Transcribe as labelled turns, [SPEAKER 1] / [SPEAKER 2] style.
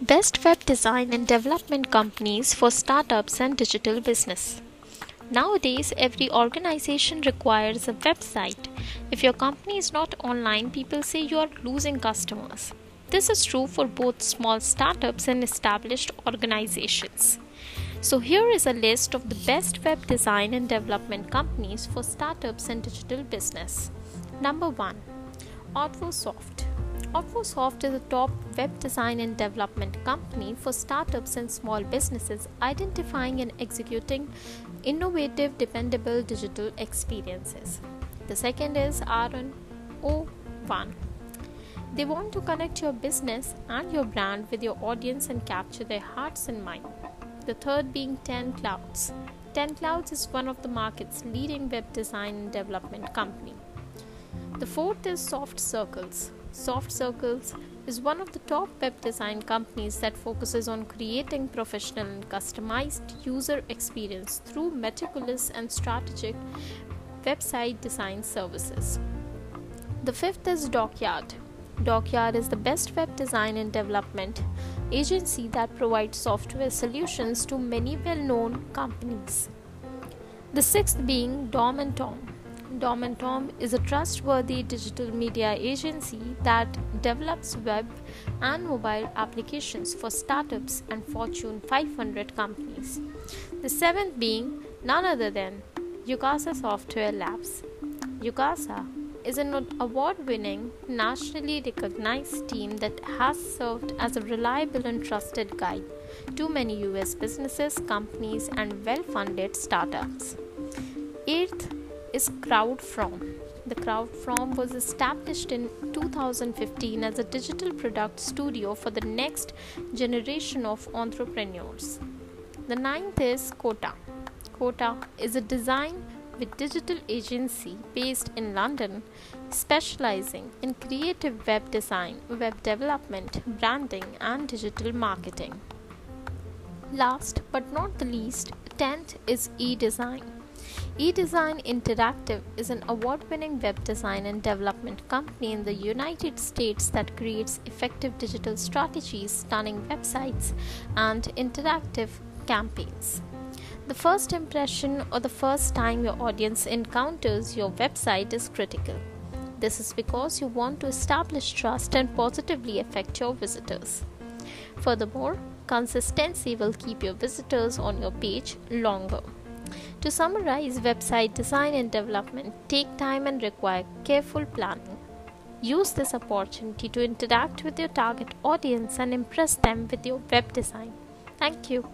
[SPEAKER 1] Best web design and development companies for startups and digital business. Nowadays, every organization requires a website. If your company is not online, people say you are losing customers. This is true for both small startups and established organizations. So, here is a list of the best web design and development companies for startups and digital business. Number 1 Autosoft. Autosoft is a top web design and development company for startups and small businesses identifying and executing innovative, dependable digital experiences. The second is Aaron O1. They want to connect your business and your brand with your audience and capture their hearts and minds. The third being 10 Clouds. 10 Clouds is one of the market's leading web design and development company. The fourth is Soft Circles. Soft Circles is one of the top web design companies that focuses on creating professional and customized user experience through meticulous and strategic website design services. The fifth is Dockyard. Dockyard is the best web design and development agency that provides software solutions to many well-known companies. The sixth being Dom and Tom. Dom and Tom is a trustworthy digital media agency that develops web and mobile applications for startups and Fortune 500 companies. The seventh being none other than Yucasa Software Labs. Yucasa is an award winning, nationally recognized team that has served as a reliable and trusted guide to many US businesses, companies, and well funded startups. Eighth is CrowdForm. The CrowdForm was established in 2015 as a digital product studio for the next generation of entrepreneurs. The ninth is Kota. Kota is a design with digital agency based in London specializing in creative web design, web development, branding and digital marketing. Last but not the least, 10th is eDesign. eDesign Interactive is an award winning web design and development company in the United States that creates effective digital strategies, stunning websites, and interactive campaigns. The first impression or the first time your audience encounters your website is critical. This is because you want to establish trust and positively affect your visitors. Furthermore, consistency will keep your visitors on your page longer. To summarize, website design and development take time and require careful planning. Use this opportunity to interact with your target audience and impress them with your web design. Thank you.